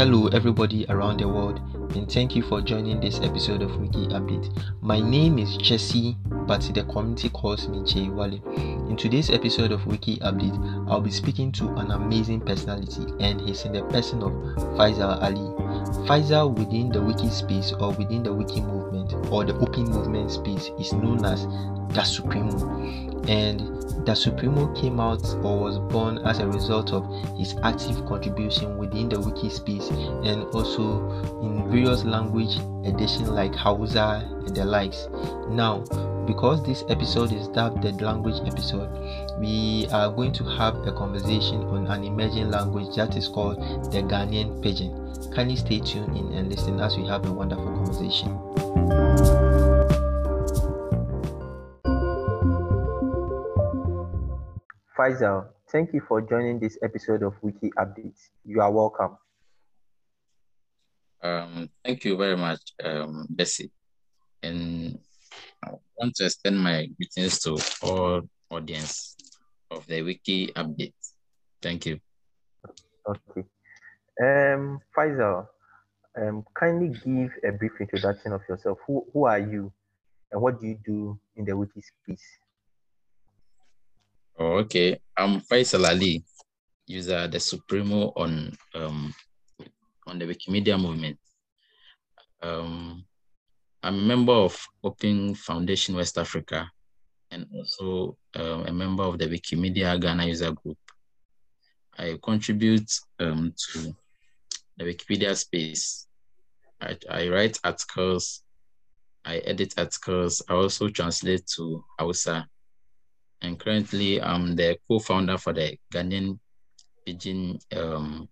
Hello, everybody around the world, and thank you for joining this episode of Wiki Update. My name is Jesse, but the community calls me Jay Wale. In today's episode of Wiki Update, I'll be speaking to an amazing personality, and he's in the person of Faisal Ali. Faisal within the Wiki space or within the Wiki movement or the Open movement space is known as the Supremo, and the Supremo came out or was born as a result of his active contribution within the wiki space and also in various language editions like Hausa and the likes. Now, because this episode is dubbed the language episode, we are going to have a conversation on an emerging language that is called the Ghanaian Pidgin. Kindly stay tuned in and listen as we have a wonderful conversation. Faisal, thank you for joining this episode of Wiki Updates. You are welcome. Um, thank you very much, um, Jesse. And I want to extend my greetings to all audience of the Wiki Update. Thank you. Okay. Um, Faisal, um, kindly give a brief introduction of yourself. Who, who are you and what do you do in the Wiki space? Oh, okay. I'm Faisal Ali, user the Supremo on um on the Wikimedia movement. Um, I'm a member of Open Foundation West Africa and also um, a member of the Wikimedia Ghana user group. I contribute um, to Wikipedia space. I, I write articles, I edit articles, I also translate to Hausa and currently I'm the co-founder for the Ghanaian Pidgin um,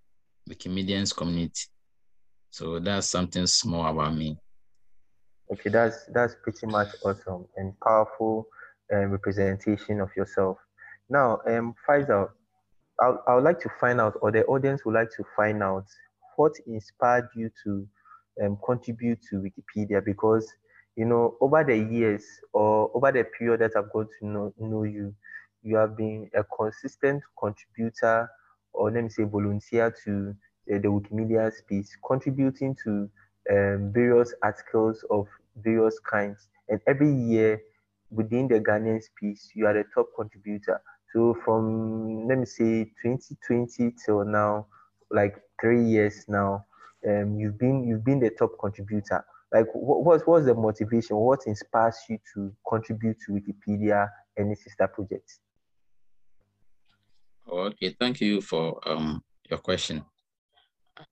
Wikimedians community. So that's something small about me. Okay, that's that's pretty much awesome and powerful um, representation of yourself. Now, um, Faisal, I would like to find out, or the audience would like to find out, what inspired you to um, contribute to Wikipedia because you know, over the years or over the period that I've got to know, know you, you have been a consistent contributor or let me say volunteer to uh, the Wikimedia space, contributing to um, various articles of various kinds. And every year within the Ghanaian space, you are the top contributor. So from let me say 2020 till now, like three years now, um, you've been you've been the top contributor. Like what, what's what's the motivation? What inspires you to contribute to wikipedia and its sister projects? Okay. Thank you for um your question.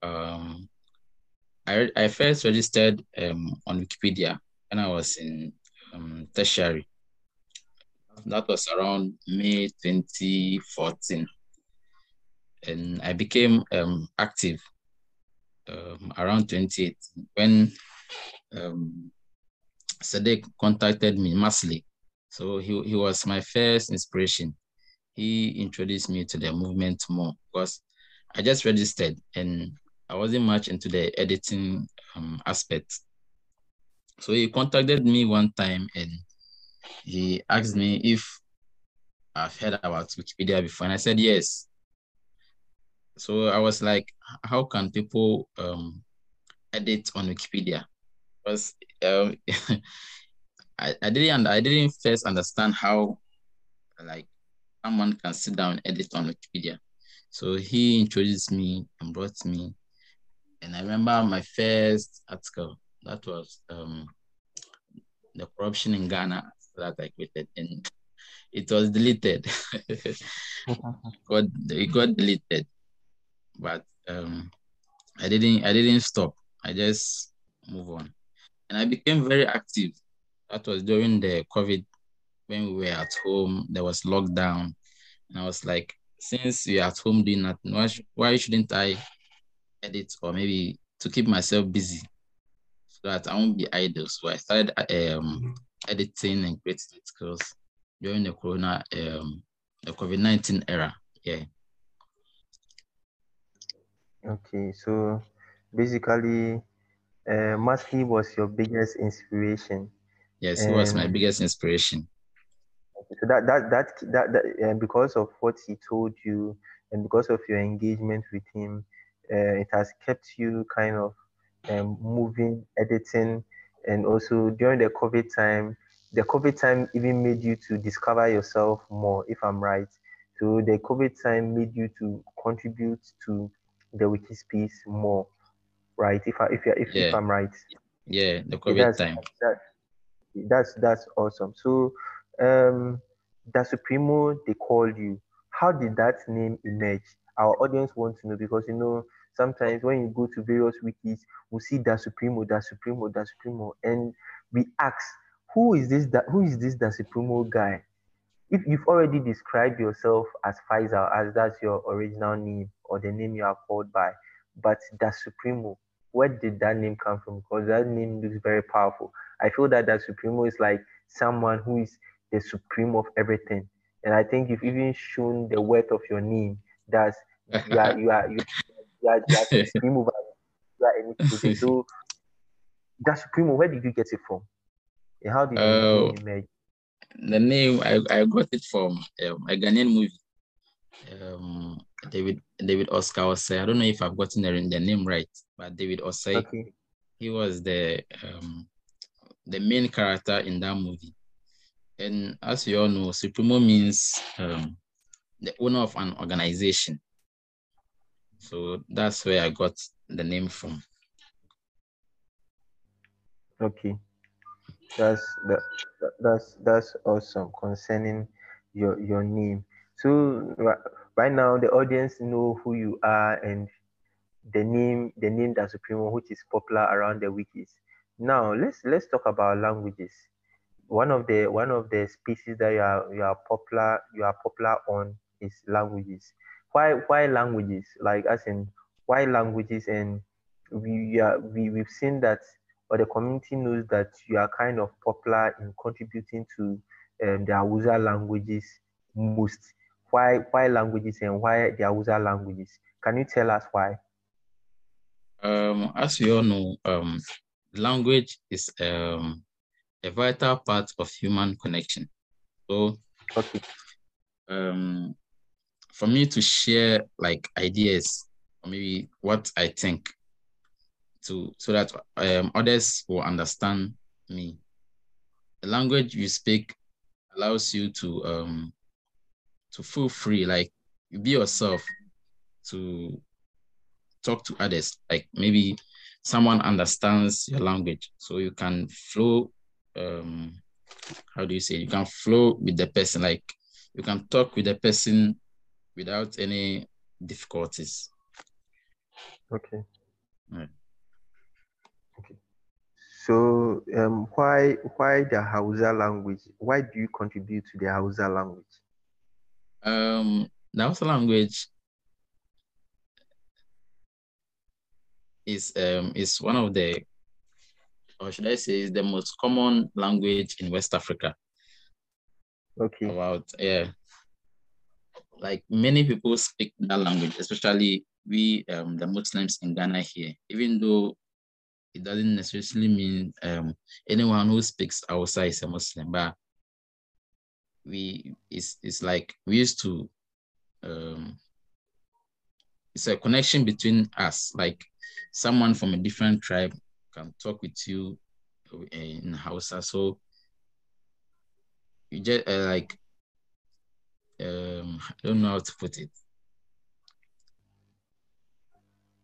Um i i first registered um on wikipedia when i was in um, tertiary. That was around may 2014 and i became um active um, around 28 when um, Sadiq contacted me, Masli. So he, he was my first inspiration. He introduced me to the movement more because I just registered and I wasn't much into the editing um, aspect. So he contacted me one time and he asked me if I've heard about Wikipedia before. And I said, yes. So I was like, how can people um, edit on Wikipedia? because um, I, I didn't I didn't first understand how like someone can sit down and edit on Wikipedia. So he introduced me and brought me, and I remember my first article that was um, the corruption in Ghana that I created, and it was deleted. it, got, it got deleted, but um, I didn't I didn't stop. I just move on and I became very active. That was during the COVID when we were at home. There was lockdown, and I was like, since we're at home doing nothing, why, why shouldn't I edit or maybe to keep myself busy so that I won't be idle? So I started um, editing and creating articles during the Corona, um, the COVID nineteen era. Yeah. Okay, so basically uh, Masli was your biggest inspiration. Yes, he was my biggest inspiration. So that that that that, that and because of what he told you, and because of your engagement with him, uh, it has kept you kind of um, moving, editing, and also during the COVID time, the COVID time even made you to discover yourself more, if I'm right. So the COVID time made you to contribute to the wiki space more, right? If I if if, yeah. if I'm right. Yeah, the COVID that's, time. That, that's that's awesome. So um the Supremo they called you. How did that name emerge? Our audience wants to know because you know sometimes when you go to various wikis, we see Da Supremo, Da Supremo, Da Supremo, and we ask, who is this that who is this Da Supremo guy? If you've already described yourself as Faisal, as that's your original name or the name you are called by, but Da Supremo, where did that name come from? Because that name looks very powerful. I feel that Da Supremo is like someone who is the supreme of everything. And I think you've even shown the worth of your name. That's you are you are you, you are, you are supreme over you are anything. So Da Supremo, where did you get it from? And how did uh, you emerge? The name I, I got it from um, a Ghanaian movie. Um, David David Oscar Osei. I don't know if I've gotten the, the name right, but David Osei. Okay. He was the um, the main character in that movie. And as you all know, Supremo means um, the owner of an organization. So that's where I got the name from. Okay, that's that, that's that's awesome concerning your your name. So right now the audience know who you are and the name the name that Supremo, which is popular around the wikis. Now let's let's talk about languages one of the one of the species that you are you are popular you are popular on is languages. Why why languages? Like as in why languages and we are we, we've seen that or the community knows that you are kind of popular in contributing to um, the Hausa languages most. Why why languages and why the Hausa languages? Can you tell us why? Um, as we all know, um, language is um, a vital part of human connection. So, okay. um, for me to share like ideas or maybe what I think to so that um, others will understand me. The language you speak allows you to um to feel free, like be yourself to talk to others. Like maybe someone understands your language, so you can flow um how do you say? You can flow with the person like you can talk with the person without any difficulties. Okay. Right. okay. So um why why the Hausa language why do you contribute to the Hausa language um the language is um is one of the or should I say, is the most common language in West Africa. Okay. About yeah, like many people speak that language, especially we um, the Muslims in Ghana here. Even though it doesn't necessarily mean um, anyone who speaks outside is a Muslim, but we it's it's like we used to um, it's a connection between us, like someone from a different tribe can talk with you in Hausa. So you just uh, like um I don't know how to put it.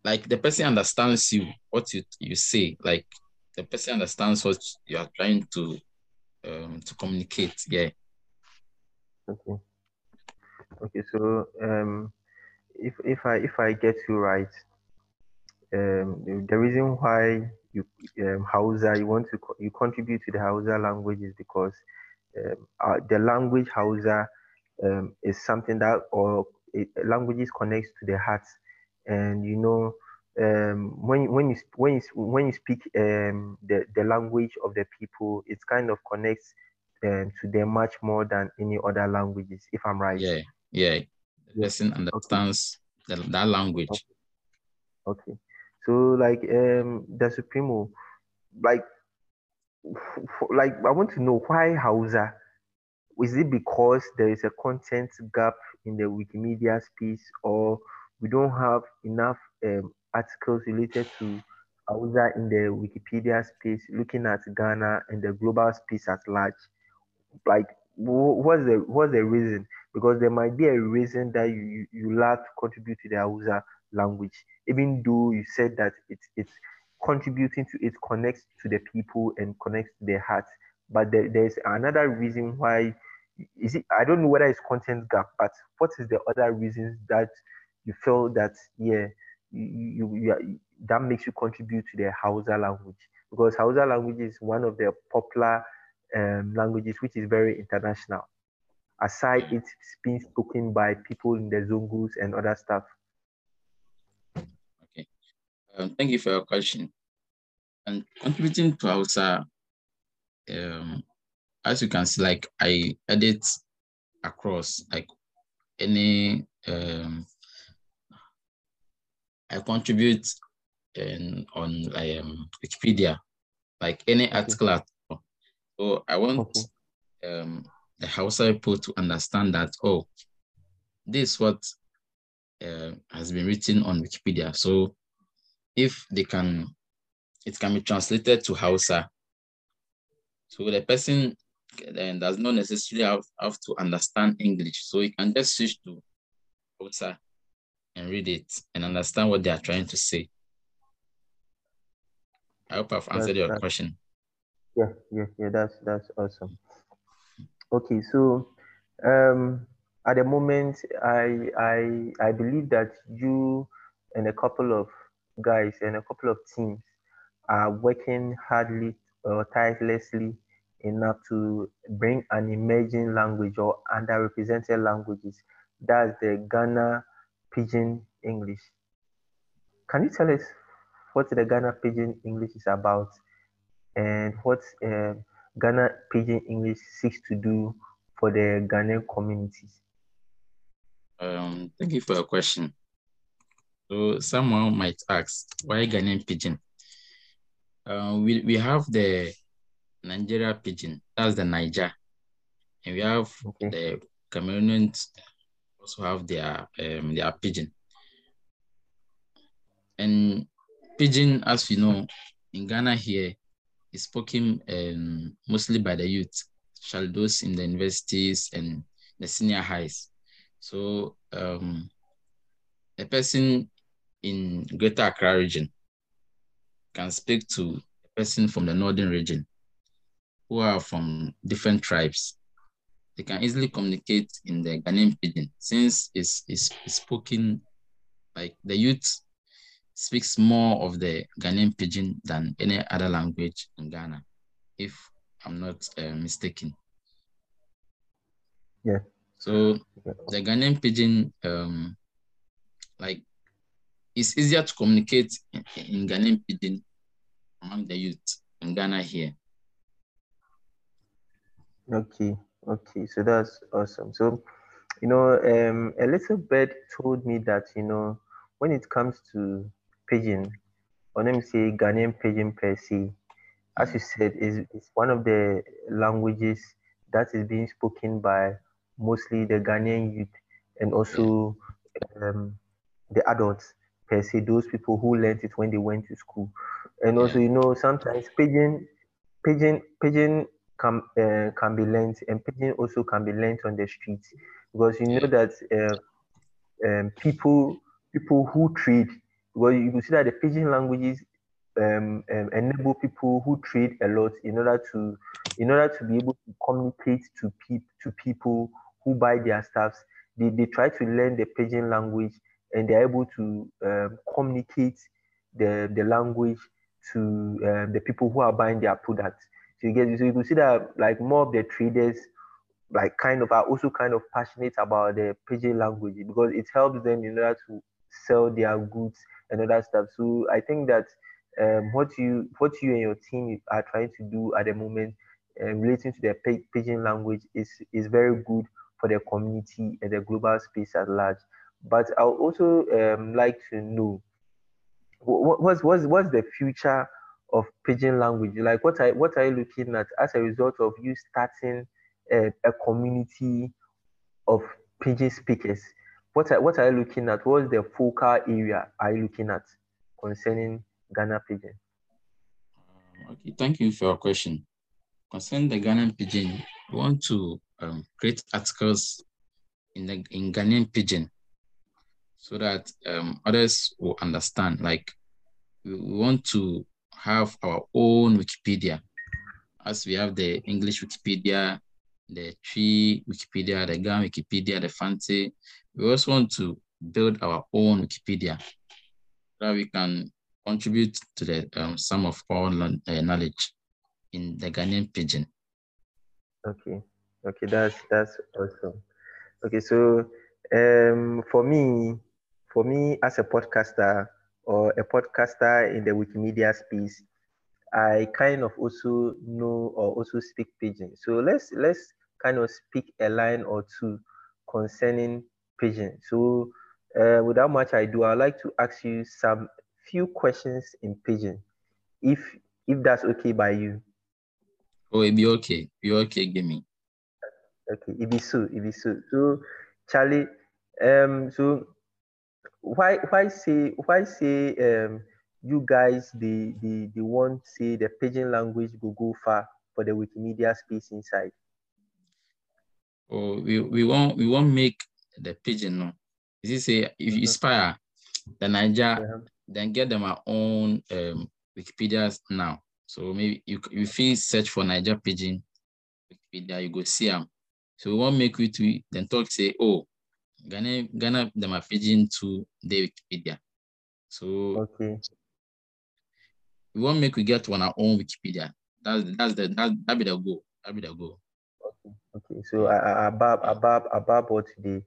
Like the person understands you, what you you say. Like the person understands what you are trying to um to communicate. Yeah. Okay. Okay. So um, if if I if I get you right, um, the reason why you um, Hausa, you want to you contribute to the Hausa language is because um, uh, the language Hausa um, is something that or it, languages connects to the heart, and you know um, when when you when you when you speak um, the the language of the people, it kind of connects um, to them much more than any other languages. If I'm right. Yeah, yeah. The person understands okay. the, that language. Okay. okay. So like um the Supremo, like like I want to know why Hausa. Is it because there is a content gap in the Wikimedia space, or we don't have enough um, articles related to Hausa in the Wikipedia space, looking at Ghana and the global space at large? Like, what's the what's the reason? Because there might be a reason that you you, you to contribute to the Hausa language, even though you said that it's it's contributing to it connects to the people and connects to their hearts. But there, there's another reason why is it I don't know whether it's content gap, but what is the other reasons that you feel that yeah you, you, you that makes you contribute to the Hausa language because Hausa language is one of the popular um, languages which is very international. Aside it's being spoken by people in the Zongos and other stuff. Okay, um, thank you for your question. And contributing to Hausa, um, as you can see, like I edit across like any um, I contribute in, on um, Wikipedia, like any article. So I want um, the Hausa people to understand that, oh, this is what uh, has been written on Wikipedia. So if they can, it can be translated to Hausa. So the person then does not necessarily have, have to understand English. So you can just switch to Hausa and read it and understand what they are trying to say. I hope I've answered that's, your question. Yeah, yeah, yeah. That's that's awesome. Okay, so um, at the moment, I I I believe that you and a couple of guys and a couple of teams are working hardly or tirelessly enough to bring an emerging language or underrepresented languages. That's the Ghana Pidgin English. Can you tell us what the Ghana Pidgin English is about and what uh, Ghana Pidgin English seeks to do for the Ghanaian communities? Um, thank you for your question. So someone might ask, why Ghanaian Pidgin? Uh, we, we have the Nigeria Pidgin, that's the Niger. And we have okay. the Cameroonians also have their um, their pidgin. And pidgin, as we know, in Ghana here, is spoken um, mostly by the youth, especially those in the universities and the senior highs. So um, a person in Greater Accra region can speak to a person from the northern region who are from different tribes they can easily communicate in the Ghanaian pidgin since it's, it's, it's spoken like the youth speaks more of the Ghanaian pidgin than any other language in Ghana, if I'm not uh, mistaken. Yeah. So the Ghanaian pidgin, um, like, it's easier to communicate in, in Ghanaian pidgin among the youth in Ghana here. Okay. Okay, so that's awesome. So, you know, um, a little bird told me that, you know, when it comes to pidgin, or let me say Ghanaian pidgin per se, as you said, is, is one of the languages that is being spoken by mostly the Ghanaian youth and also um, the adults. Per se, those people who learned it when they went to school. And also, you know, sometimes pidgin, pidgin, pidgin can uh, can be learned, and pidgin also can be learned on the streets. Because you know that uh, um, people people who trade well you can see that the pidgin languages um, um, enable people who trade a lot in order to in order to be able to communicate to people to people who buy their stuffs they, they try to learn the pidgin language and they're able to um, communicate the, the language to um, the people who are buying their products. So you get so you can see that like more of the traders like kind of are also kind of passionate about the pidgin language because it helps them in order to sell their goods and other stuff. So I think that um, what you what you and your team are trying to do at the moment um, relating to the pidgin language is is very good for the community and the global space at large. But I would also um, like to know what, what's what's what's the future of pidgin language? Like what are what are you looking at as a result of you starting a, a community of pidgin speakers? What are, what are you looking at? What's the focal area are you looking at concerning Ghana Pidgin? Um, okay, thank you for your question. Concerning the Ghanaian pidgin, we want to um, create articles in the in Ghanaian Pidgin so that um, others will understand. Like we, want to have our own Wikipedia, as we have the English Wikipedia, the Twi Wikipedia, the Ghana Wikipedia, the Fante. We also want to build our own Wikipedia that we can contribute to the um, sum of all uh, knowledge in the Ghanaian pidgin. Okay, okay, that's that's awesome. Okay, so um, for me, for me as a podcaster or a podcaster in the Wikimedia space, I kind of also know or also speak pidgin. So let's let's kind of speak a line or two concerning pidgin. So uh, without much ado, I'd like to ask you some few questions in pidgin, if if that's okay by you. Oh, it be okay. Be okay, give me. Okay, it be so, it be so. So, Charlie, um, so why why say why say um you guys the the the one say the pidgin language will go far for the Wikimedia space inside? Oh, we we won't we won't make the pidgin no. You say if you mm-hmm. inspire the Niger, yeah. then get them our own um Wikipedia now. So maybe you you feel search for Niger pidgin Wikipedia, you go see them. So we won't make you to then talk say, oh, Ghana Ghana them are pidgin to the Wikipedia. So okay. We won't make we get on our own Wikipedia. That's that's the that that be the goal. That be the goal. Okay. Okay. So uh, above above above what they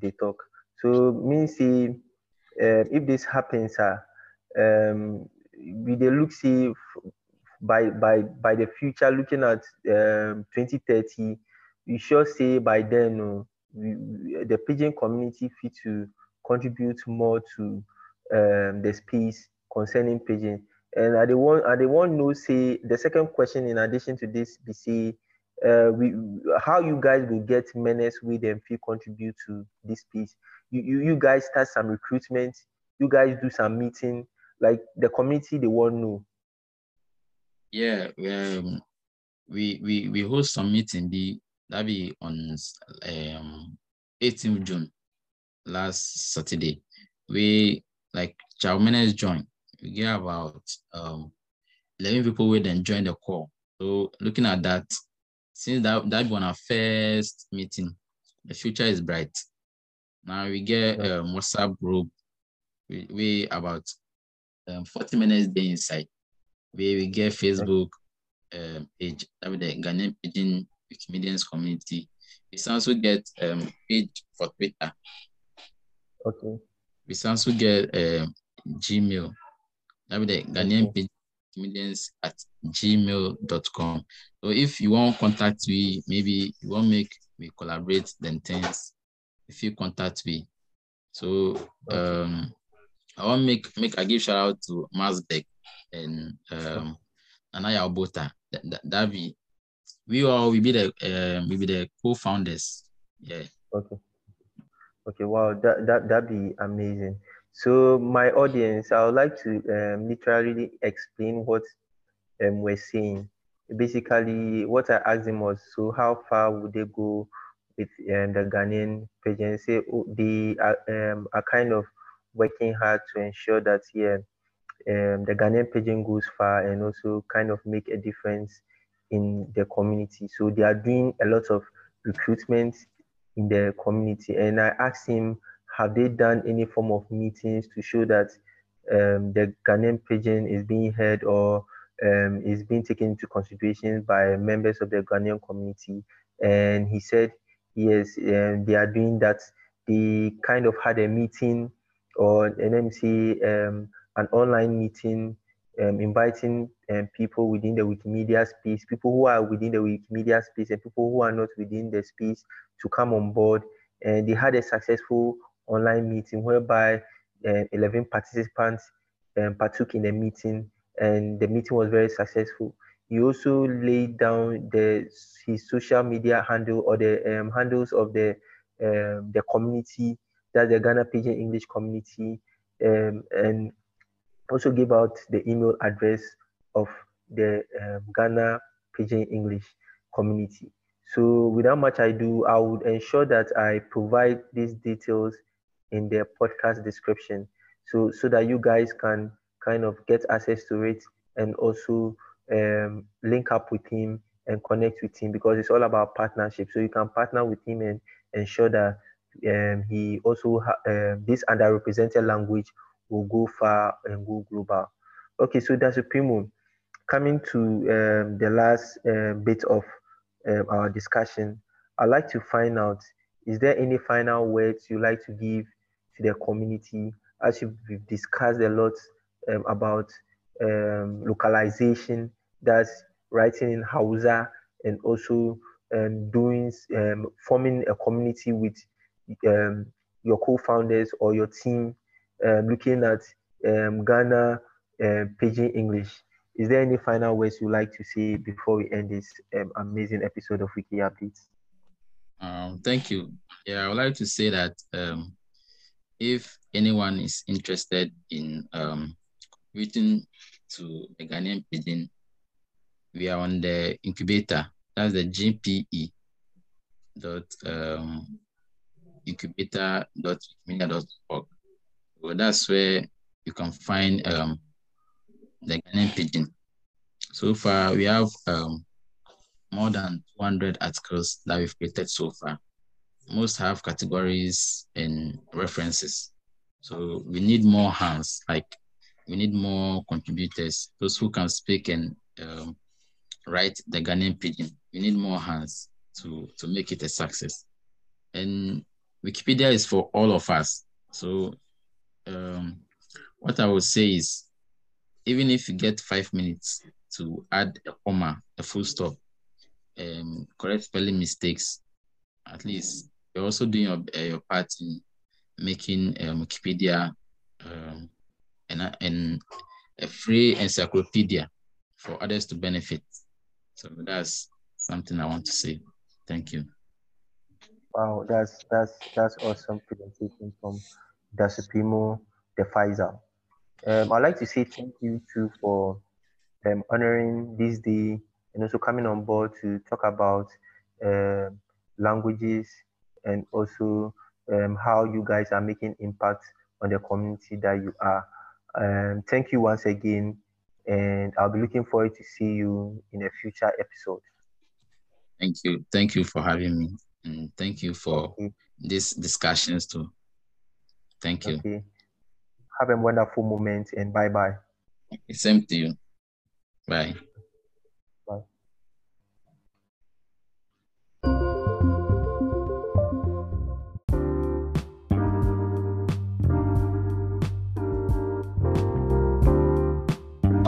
they talk. So means see uh, if this happens, uh, um, we they look see by by by the future looking at um, 2030 we sure say by then uh, we, we, the pidgin community fit to contribute more to um, the space concerning pidgin and i dey want i dey want know say the second question in addition to this say uh, we how you guys will get menace with them fit contribute to this piece you, you you guys start some recruitment you guys do some meeting like the community they want know yeah, um, we we we host some meeting. Be that be on um 18th June, last Saturday. We like Chow Menes join. We get about um 11 people will then join the call. So looking at that, since that that one our first meeting, the future is bright. Now we get a um, WhatsApp group. We, we about um, 40 minutes day inside where we get Facebook um, page, that the Ghanaian Pidgin Wikimedians community. We also get um, page for Twitter. Okay. We also get um, Gmail, that the Ghanaian okay. Wikimedians at gmail.com. So if you want contact me, maybe you want make we collaborate, then things, if you contact me. So um, I want make make I give shout out to Masbeck and um, Anaya Obota. Be, we all we be the um, we be the co-founders. Yeah. Okay. Okay. Wow. That that that be amazing. So my audience, I would like to um, literally explain what um, we're saying. Basically, what I asked them was, so how far would they go with um, the Ghanaian pidgin? Say oh, they are, um, are kind of working hard to ensure that yeah, um, the Ghanaian pidgin goes far and also kind of make a difference in the community. So they are doing a lot of recruitment in the community. And I asked him, have they done any form of meetings to show that um, the Ghanaian pidgin is being heard or um, is being taken into consideration by members of the Ghanaian community? And he said, yes, um, they are doing that. They kind of had a meeting or an MC um, an online meeting, um, inviting um, people within the Wikimedia space, people who are within the Wikimedia space, and people who are not within the space to come on board. And they had a successful online meeting whereby uh, 11 participants um, partook in the meeting, and the meeting was very successful. He also laid down the his social media handle or the um, handles of the um, the community that's the Ghana Pidgin English community, um, and also give out the email address of the um, Ghana Pidgin English community. So without much ado, I would ensure that I provide these details in their podcast description so so that you guys can kind of get access to it and also um, link up with him and connect with him because it's all about partnership. So you can partner with him and ensure that um, he also ha- um, this underrepresented language will go far and go global. Okay, so that's a primo. Coming to um, the last uh, bit of um, our discussion, I'd like to find out: is there any final words you like to give to the community? As we've discussed a lot um, about um, localization, that's writing in Hausa, and also um, doing um, forming a community with um, your co-founders or your team, um, looking at Ghana uh, Pidgin English. Is there any final words you'd like to say before we end this amazing episode of Wiki Updates? Um, thank you. Yeah, I would like to say that um, if anyone is interested in um, to the Ghanaian Pidgin, we are on the incubator. That's the GPE dot um, incubator.media.org. So that's where you can find um, the Ghanaian Pidgin. So far, we have um, more than 200 articles that we've created so far. Most have categories and references. So we need more hands, like we need more contributors, those who can speak and um, write the Ghanaian Pidgin. We need more hands to, to make it a success. And Wikipedia is for all of us. So um, what I would say is, even if you get five minutes to add a comma, a full stop, um, correct spelling mistakes, at least you're also doing your, uh, your part in making um, Wikipedia um, and, and a free encyclopedia for others to benefit. So that's something I want to say. Thank you. Wow, that's that's that's awesome presentation from Da Supremo the Faisal. Um, I'd like to say thank you too for um, honoring this day and also coming on board to talk about uh, languages and also um, how you guys are making impact on the community that you are. Um, thank you once again, and I'll be looking forward to see you in a future episode. Thank you. Thank you for having me. And thank you for okay. these discussions too. Thank you. Okay. Have a wonderful moment and bye bye. Same to you. Bye.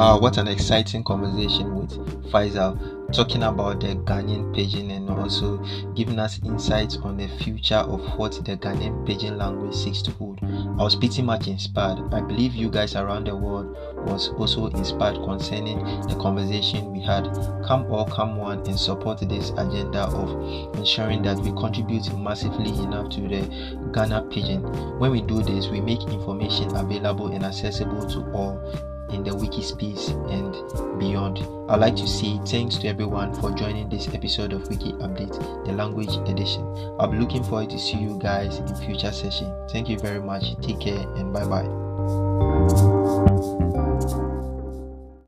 Uh, what an exciting conversation with Faisal talking about the Ghanaian pidgin and also giving us insights on the future of what the Ghanaian pidgin language seeks to hold. I was pretty much inspired. I believe you guys around the world was also inspired concerning the conversation we had. Come all, come one, and support this agenda of ensuring that we contribute massively enough to the Ghana pidgin. When we do this, we make information available and accessible to all in the wiki space and beyond. I'd like to say thanks to everyone for joining this episode of Wiki Update, the language edition. I'll be looking forward to see you guys in future session. Thank you very much. Take care and bye bye.